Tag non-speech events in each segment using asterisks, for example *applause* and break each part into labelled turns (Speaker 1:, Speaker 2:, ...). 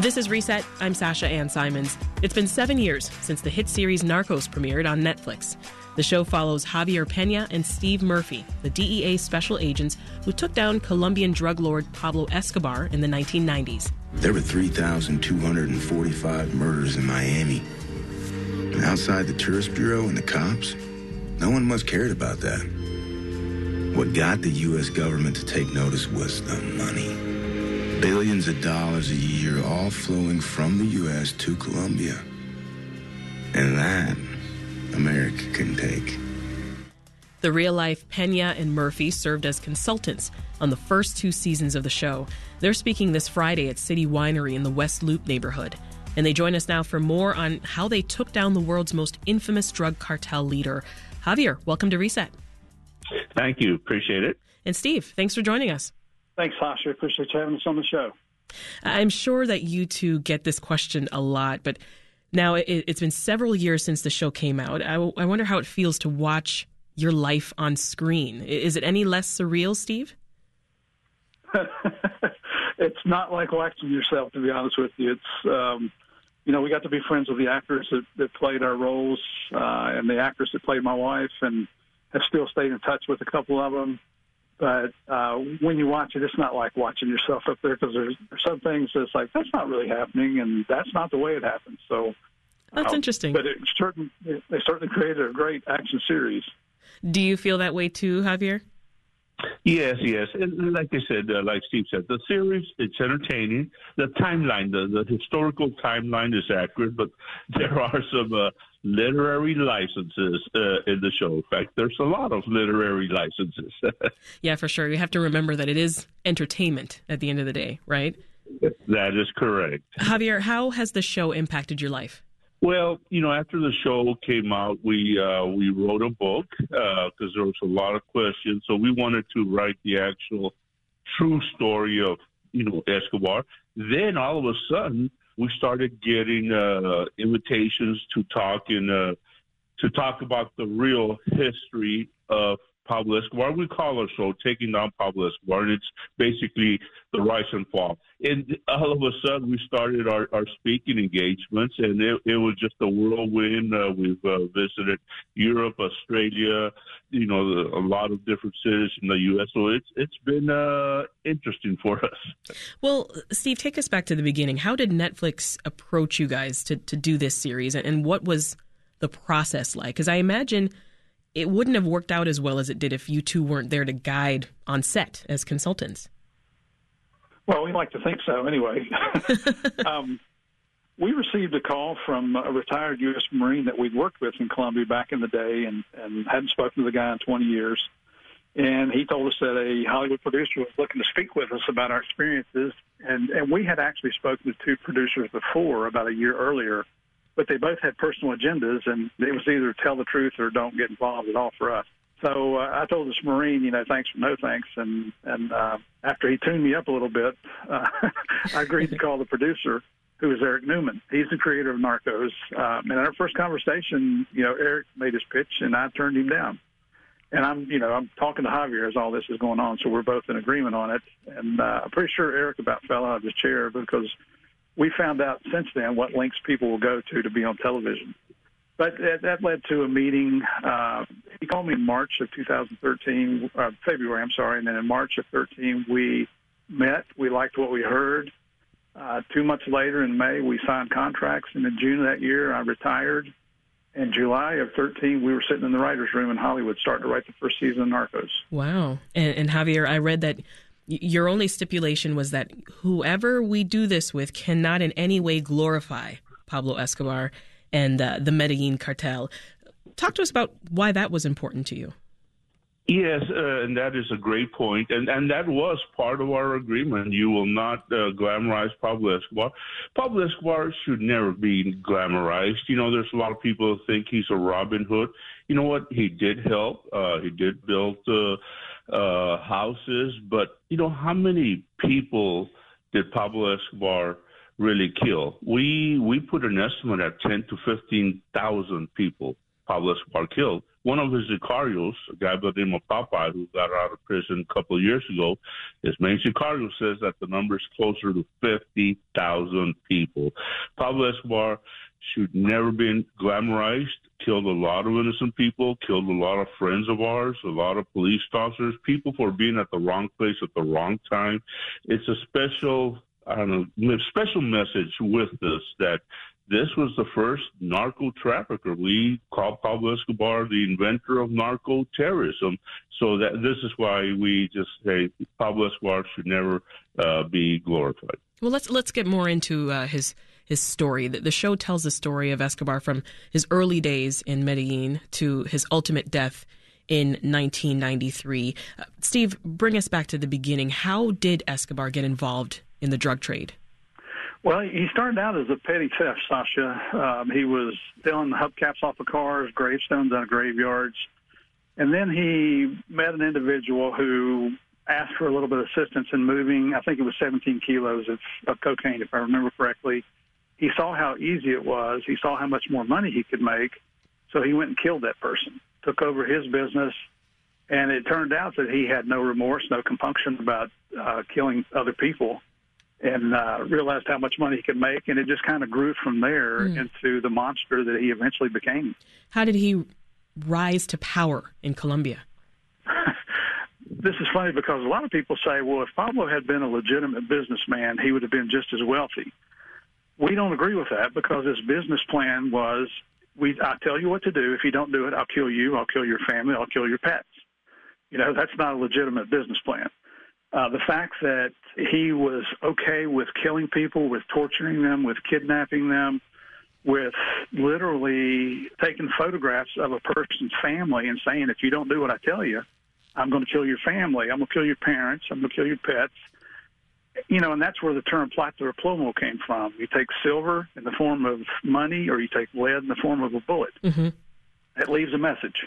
Speaker 1: This is Reset. I'm Sasha Ann Simons. It's been seven years since the hit series Narcos premiered on Netflix. The show follows Javier Peña and Steve Murphy, the DEA special agents who took down Colombian drug lord Pablo Escobar in the 1990s.
Speaker 2: There were 3,245 murders in Miami. And outside the tourist bureau and the cops, no one much cared about that. What got the U.S. government to take notice was the money. Billions of dollars a year, all flowing from the U.S. to Colombia. And that, America can take.
Speaker 1: The real life Peña and Murphy served as consultants on the first two seasons of the show. They're speaking this Friday at City Winery in the West Loop neighborhood. And they join us now for more on how they took down the world's most infamous drug cartel leader. Javier, welcome to Reset.
Speaker 3: Thank you. Appreciate it.
Speaker 1: And Steve, thanks for joining us.
Speaker 4: Thanks, Sasha. Appreciate you having us on the show.
Speaker 1: I'm sure that you two get this question a lot, but now it, has been several years since the show came out. I, I wonder how it feels to watch your life on screen. Is it any less surreal, Steve? *laughs*
Speaker 4: it's not like watching yourself, to be honest with you. It's, um, you know, we got to be friends with the actors that, that played our roles uh, and the actress that played my wife, and have still stayed in touch with a couple of them. But uh, when you watch it, it's not like watching yourself up there because there's, there's some things that's like that's not really happening, and that's not the way it happens. So
Speaker 1: that's
Speaker 4: uh,
Speaker 1: interesting.
Speaker 4: But it certain they certainly created a great action series.
Speaker 1: Do you feel that way too, Javier?
Speaker 3: Yes, yes, and like I said, uh, like Steve said, the series it's entertaining. The timeline, the, the historical timeline is accurate, but *laughs* there are some uh, literary licenses uh, in the show. In fact, there's a lot of literary licenses. *laughs*
Speaker 1: yeah, for sure. You have to remember that it is entertainment at the end of the day, right?
Speaker 3: That is correct.
Speaker 1: Javier, how has the show impacted your life?
Speaker 3: Well, you know, after the show came out, we uh, we wrote a book because uh, there was a lot of questions. So we wanted to write the actual true story of you know Escobar. Then all of a sudden, we started getting uh, invitations to talk in uh, to talk about the real history of Pablo Escobar. We call our show "Taking Down Pablo Escobar," and it's basically the rise and fall. And all of a sudden, we started our, our speaking engagements, and it, it was just a whirlwind. Uh, we've uh, visited Europe, Australia, you know, a lot of different cities in the U.S. So it's it's been uh, interesting for us.
Speaker 1: Well, Steve, take us back to the beginning. How did Netflix approach you guys to to do this series, and what was the process like? Because I imagine it wouldn't have worked out as well as it did if you two weren't there to guide on set as consultants.
Speaker 4: Well, we like to think so anyway. *laughs* um, we received a call from a retired U.S. Marine that we'd worked with in Colombia back in the day and, and hadn't spoken to the guy in 20 years. And he told us that a Hollywood producer was looking to speak with us about our experiences. And, and we had actually spoken to two producers before, about a year earlier, but they both had personal agendas, and it was either tell the truth or don't get involved at all for us. So uh, I told this Marine, you know, thanks for no thanks, and and uh, after he tuned me up a little bit, uh, *laughs* I agreed to call the producer, who is Eric Newman. He's the creator of Narcos. Um, and in our first conversation, you know, Eric made his pitch, and I turned him down. And I'm, you know, I'm talking to Javier as all this is going on, so we're both in agreement on it. And uh, I'm pretty sure Eric about fell out of his chair because we found out since then what links people will go to to be on television. But that, that led to a meeting. Uh, he called me in March of 2013, uh, February, I'm sorry, and then in March of 13 we met. We liked what we heard. Uh, two months later, in May, we signed contracts, and in June of that year, I retired. In July of 13, we were sitting in the writers' room in Hollywood, starting to write the first season of Narcos.
Speaker 1: Wow! And, and Javier, I read that your only stipulation was that whoever we do this with cannot in any way glorify Pablo Escobar and uh, the Medellin cartel. Talk to us about why that was important to you.
Speaker 3: Yes, uh, and that is a great point, and and that was part of our agreement. You will not uh, glamorize Pablo Escobar. Pablo Escobar should never be glamorized. You know, there's a lot of people who think he's a Robin Hood. You know what? He did help. Uh, he did build uh, uh, houses, but you know how many people did Pablo Escobar really kill? We we put an estimate at ten to fifteen thousand people Pablo Escobar killed. one of his sicarios, a guy by the name of Popeye, who got out of prison a couple of years ago, his main sicario says that the number is closer to 50,000 people. Pablo Escobar should never been glamorized, killed a lot of innocent people, killed a lot of friends of ours, a lot of police officers, people for being at the wrong place at the wrong time. It's a special, I don't know, special message with this that this was the first narco trafficker. We call Pablo Escobar the inventor of narco terrorism. So that this is why we just say Pablo Escobar should never uh, be glorified.
Speaker 1: Well, let's let's get more into uh, his his story. The, the show tells the story of Escobar from his early days in Medellin to his ultimate death in 1993. Uh, Steve, bring us back to the beginning. How did Escobar get involved in the drug trade?
Speaker 4: Well, he started out as a petty theft, Sasha. Um, he was stealing hubcaps off of cars, gravestones out of graveyards. And then he met an individual who asked for a little bit of assistance in moving, I think it was 17 kilos of, of cocaine, if I remember correctly. He saw how easy it was. He saw how much more money he could make. So he went and killed that person, took over his business. And it turned out that he had no remorse, no compunction about uh, killing other people and uh, realized how much money he could make, and it just kind of grew from there mm. into the monster that he eventually became.
Speaker 1: How did he rise to power in Colombia? *laughs*
Speaker 4: this is funny because a lot of people say, well, if Pablo had been a legitimate businessman, he would have been just as wealthy. We don't agree with that because his business plan was, we, I tell you what to do. If you don't do it, I'll kill you. I'll kill your family. I'll kill your pets. You know, that's not a legitimate business plan. Uh, the fact that he was okay with killing people, with torturing them, with kidnapping them, with literally taking photographs of a person's family and saying, if you don't do what I tell you, I'm going to kill your family. I'm going to kill your parents. I'm going to kill your pets. You know, and that's where the term plata or plomo came from. You take silver in the form of money, or you take lead in the form of a bullet. Mm-hmm. It leaves a message.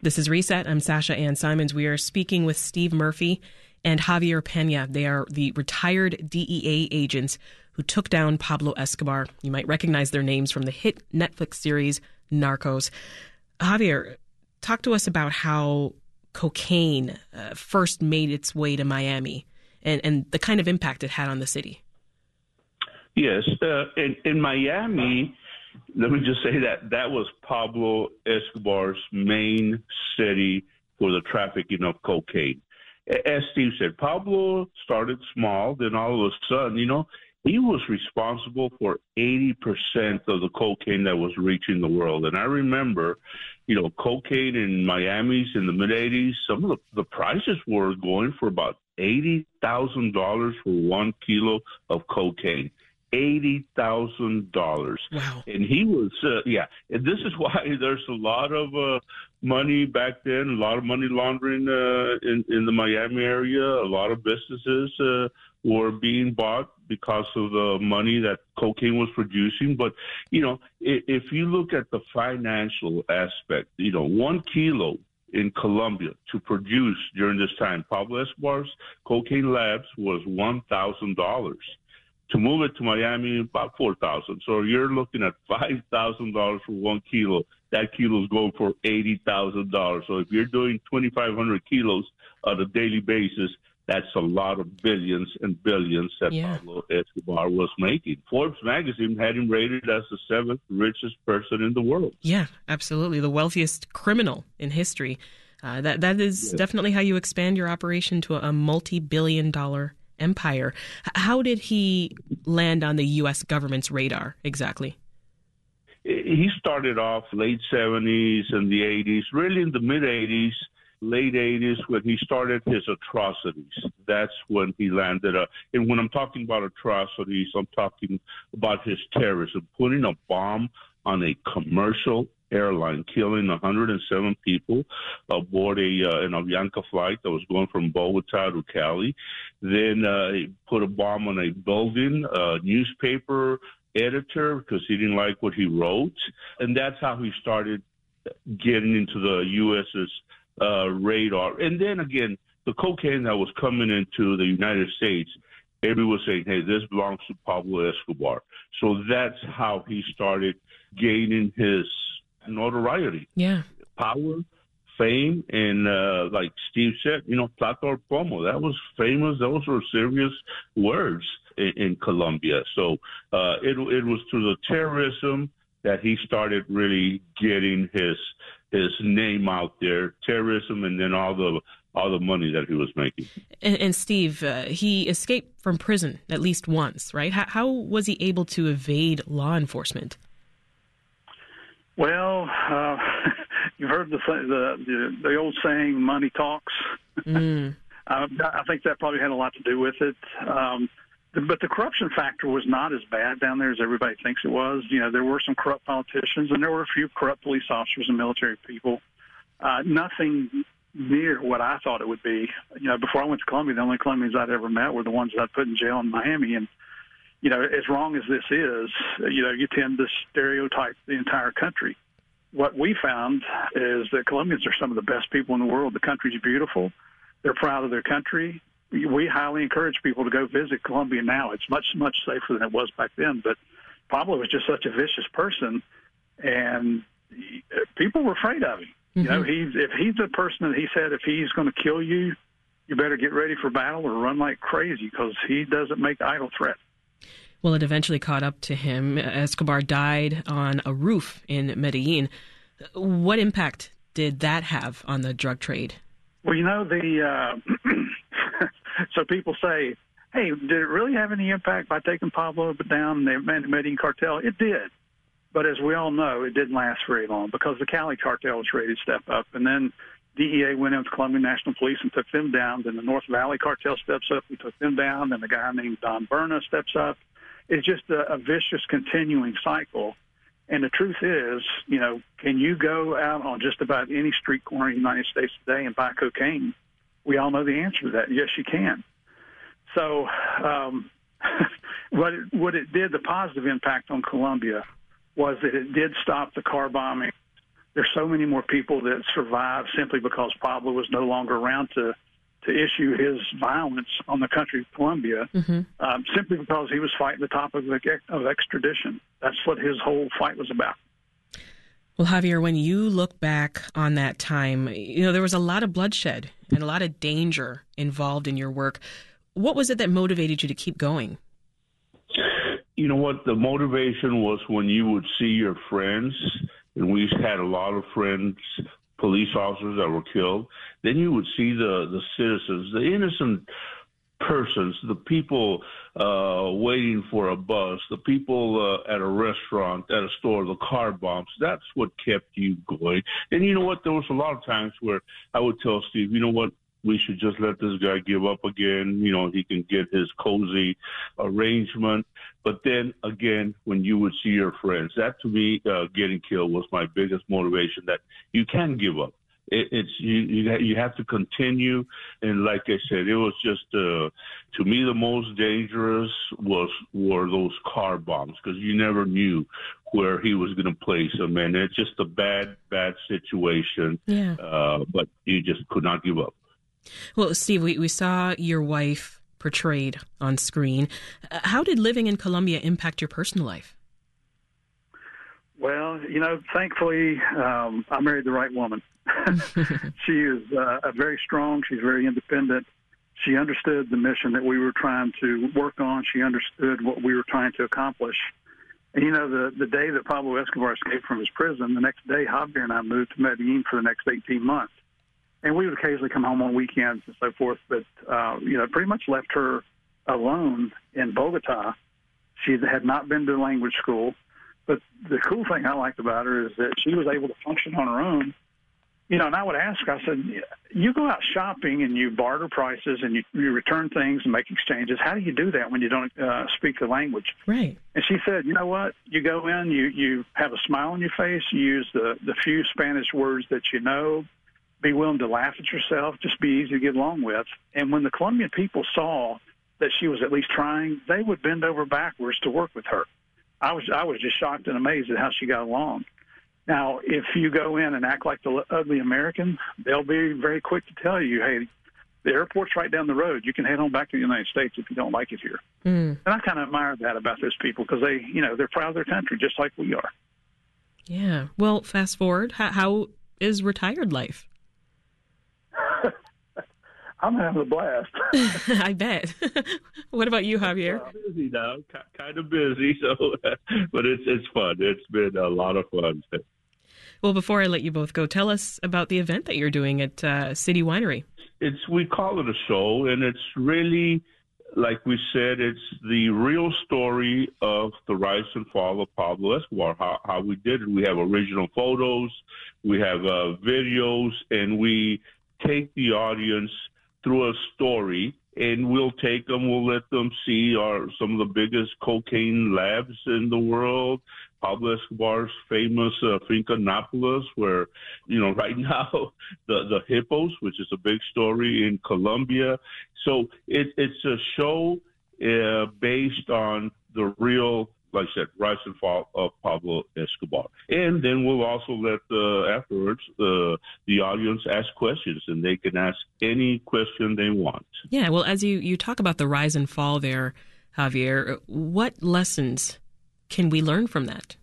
Speaker 1: This is Reset. I'm Sasha Ann Simons. We are speaking with Steve Murphy and Javier Peña. They are the retired DEA agents who took down Pablo Escobar. You might recognize their names from the hit Netflix series Narcos. Javier, talk to us about how cocaine uh, first made its way to Miami and, and the kind of impact it had on the city.
Speaker 3: Yes, uh, in, in Miami, let me just say that that was Pablo Escobar's main city for the trafficking of cocaine. As Steve said, Pablo started small, then all of a sudden, you know, he was responsible for 80% of the cocaine that was reaching the world. And I remember, you know, cocaine in Miami's in the mid 80s, some of the, the prices were going for about $80,000 for one kilo of cocaine eighty thousand dollars.
Speaker 1: Wow!
Speaker 3: And he was, uh, yeah. And this is why *laughs* there's a lot of uh, money back then, a lot of money laundering uh, in in the Miami area. A lot of businesses uh, were being bought because of the money that cocaine was producing. But you know, if, if you look at the financial aspect, you know, one kilo in Colombia to produce during this time. Pablo Escobar's cocaine labs was one thousand dollars. To move it to Miami, about four thousand. So you're looking at five thousand dollars for one kilo. That kilo is going for eighty thousand dollars. So if you're doing twenty five hundred kilos on a daily basis, that's a lot of billions and billions that yeah. Pablo Escobar was making. Forbes magazine had him rated as the seventh richest person in the world.
Speaker 1: Yeah, absolutely, the wealthiest criminal in history. Uh, that that is yes. definitely how you expand your operation to a, a multi-billion dollar empire. How did he land on the U.S. government's radar exactly?
Speaker 3: He started off late 70s and the 80s, really in the mid 80s, late 80s, when he started his atrocities. That's when he landed up. And when I'm talking about atrocities, I'm talking about his terrorism, putting a bomb on a commercial airline, killing 107 people aboard a uh, an Avianca flight that was going from Bogota to Cali. Then uh, he put a bomb on a building, a newspaper editor because he didn't like what he wrote, and that's how he started getting into the U.S.'s uh, radar. And then again, the cocaine that was coming into the United States everyone was saying, hey, this belongs to Pablo Escobar. So that's how he started gaining his notoriety.
Speaker 1: Yeah.
Speaker 3: Power, fame, and uh, like Steve said, you know, Plata or Plomo, that was famous. Those were serious words in, in Colombia. So uh, it, it was through the terrorism that he started really getting his his name out there, terrorism, and then all the all the money that he was making.
Speaker 1: And, and Steve, uh, he escaped from prison at least once, right? How, how, was he able to evade law enforcement?
Speaker 4: Well, uh, *laughs* you've heard the, the, the the old saying, "Money talks." Mm. *laughs* uh, I think that probably had a lot to do with it. Um, but the corruption factor was not as bad down there as everybody thinks it was. You know, there were some corrupt politicians, and there were a few corrupt police officers and military people. Uh, nothing near what I thought it would be. You know, before I went to Colombia, the only Colombians I'd ever met were the ones I'd put in jail in Miami. And, you know, as wrong as this is, you know, you tend to stereotype the entire country. What we found is that Colombians are some of the best people in the world. The country's beautiful. They're proud of their country we highly encourage people to go visit Colombia now. It's much much safer than it was back then. But Pablo was just such a vicious person, and people were afraid of him. Mm-hmm. You know, mm-hmm. he's if he's the person that he said if he's going to kill you, you better get ready for battle or run like crazy because he doesn't make idle threats.
Speaker 1: Well, it eventually caught up to him. Escobar died on a roof in Medellin. What impact did that have on the drug trade?
Speaker 4: Well, you know the. Uh, *clears throat* so people say, hey, did it really have any impact by taking Pablo down the Medellin cartel? It did. But as we all know, it didn't last very long because the Cali cartel was ready to step up. And then DEA went into Colombian National Police and took them down. Then the North Valley cartel steps up and took them down. Then the guy named Don Berna steps up. It's just a, a vicious continuing cycle. And the truth is, you know, can you go out on just about any street corner in the United States today and buy cocaine? We all know the answer to that. Yes, you can. So, um, *laughs* what it, what it did, the positive impact on Colombia, was that it did stop the car bombing. There's so many more people that survived simply because Pablo was no longer around to to issue his violence on the country of Colombia, mm-hmm. um, simply because he was fighting the topic of, of extradition. That's what his whole fight was about.
Speaker 1: Well, Javier, when you look back on that time, you know, there was a lot of bloodshed and a lot of danger involved in your work. What was it that motivated you to keep going?
Speaker 3: You know what? The motivation was when you would see your friends, and we had a lot of friends, police officers that were killed. Then you would see the, the citizens, the innocent persons, the people uh, waiting for a bus, the people uh, at a restaurant, at a store, the car bombs. That's what kept you going. And you know what? There was a lot of times where I would tell Steve, you know what? We should just let this guy give up again. You know, he can get his cozy arrangement. But then again, when you would see your friends, that to me, uh, getting killed was my biggest motivation that you can give up it, it's you, you you have to continue. And like I said, it was just uh, to me the most dangerous was were those car bombs because you never knew where he was going to place them, and it's just a bad bad situation.
Speaker 1: Yeah.
Speaker 3: Uh, but you just could not give up.
Speaker 1: Well, Steve, we, we saw your wife portrayed on screen. Uh, how did living in Colombia impact your personal life?
Speaker 4: Well, you know, thankfully, um, I married the right woman. *laughs* she is uh, very strong. She's very independent. She understood the mission that we were trying to work on. She understood what we were trying to accomplish. And you know, the the day that Pablo Escobar escaped from his prison, the next day Javier and I moved to Medellin for the next 18 months. And we would occasionally come home on weekends and so forth, but uh, you know, pretty much left her alone in Bogota. She had not been to language school. But the cool thing I liked about her is that she was able to function on her own. You know, and I would ask I said, you go out shopping and you barter prices and you, you return things and make exchanges. How do you do that when you don't uh, speak the language?
Speaker 1: Right.
Speaker 4: And she said, you know what? You go in, you, you have a smile on your face, you use the, the few Spanish words that you know, be willing to laugh at yourself, just be easy to get along with. And when the Colombian people saw that she was at least trying, they would bend over backwards to work with her. I was I was just shocked and amazed at how she got along. Now, if you go in and act like the ugly American, they'll be very quick to tell you, "Hey, the airport's right down the road. You can head on back to the United States if you don't like it here." Mm. And I kind of admire that about those people because they, you know, they're proud of their country just like we are.
Speaker 1: Yeah. Well, fast forward. How, how is retired life?
Speaker 4: I'm having a blast. *laughs*
Speaker 1: I bet. *laughs* what about you, Javier?
Speaker 3: busy now, kind of busy. *laughs* So, but it's it's fun. It's been a lot of fun.
Speaker 1: Well, before I let you both go, tell us about the event that you're doing at uh, City Winery.
Speaker 3: It's we call it a show, and it's really like we said, it's the real story of the rise and fall of Pablo Escobar, how, how we did it. We have original photos, we have uh, videos, and we take the audience through a story and we'll take them, we'll let them see our, some of the biggest cocaine labs in the world. Pablo Escobar's famous uh, Finca Nápoles, where, you know, *laughs* right now the, the hippos, which is a big story in Colombia. So it, it's a show uh, based on the real like I said, rise and fall of Pablo Escobar. And then we'll also let uh, afterwards uh, the audience ask questions, and they can ask any question they want.
Speaker 1: Yeah, well, as you you talk about the rise and fall there, Javier, what lessons can we learn from that?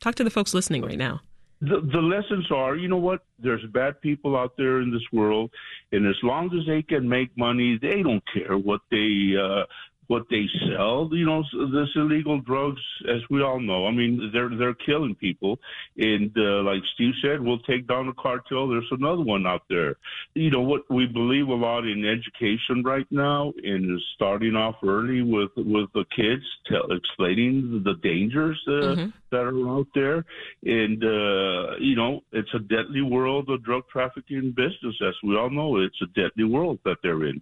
Speaker 1: Talk to the folks listening right now.
Speaker 3: The, the lessons are, you know what? There's bad people out there in this world, and as long as they can make money, they don't care what they uh, what they sell. You know, this illegal drugs, as we all know. I mean, they're they're killing people, and uh, like Steve said, we'll take down the cartel. There's another one out there. You know what we believe a lot in education right now, and starting off early with with the kids, tell, explaining the dangers uh, mm-hmm. that are out there, and uh, you know, it's a deadly world of drug trafficking business, as we all know. It's a deadly world that they're in.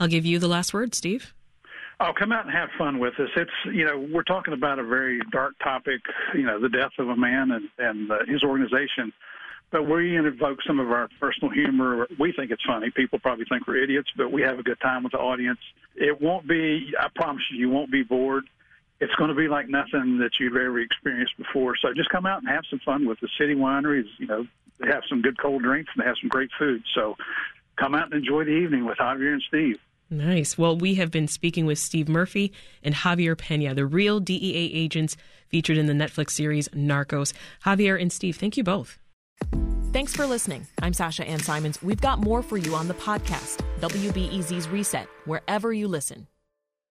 Speaker 1: I'll give you the last word, Steve.
Speaker 4: Oh, come out and have fun with us. It's you know we're talking about a very dark topic, you know, the death of a man and and uh, his organization. But we invoke some of our personal humor. We think it's funny. People probably think we're idiots, but we have a good time with the audience. It won't be. I promise you, you won't be bored. It's going to be like nothing that you've ever experienced before. So just come out and have some fun with the city wineries. You know, they have some good cold drinks and they have some great food. So come out and enjoy the evening with Javier and Steve.
Speaker 1: Nice. Well, we have been speaking with Steve Murphy and Javier Peña, the real DEA agents featured in the Netflix series Narcos. Javier and Steve, thank you both.
Speaker 5: Thanks for listening. I'm Sasha Ann Simons. We've got more for you on the podcast, WBEZ's Reset, wherever you listen.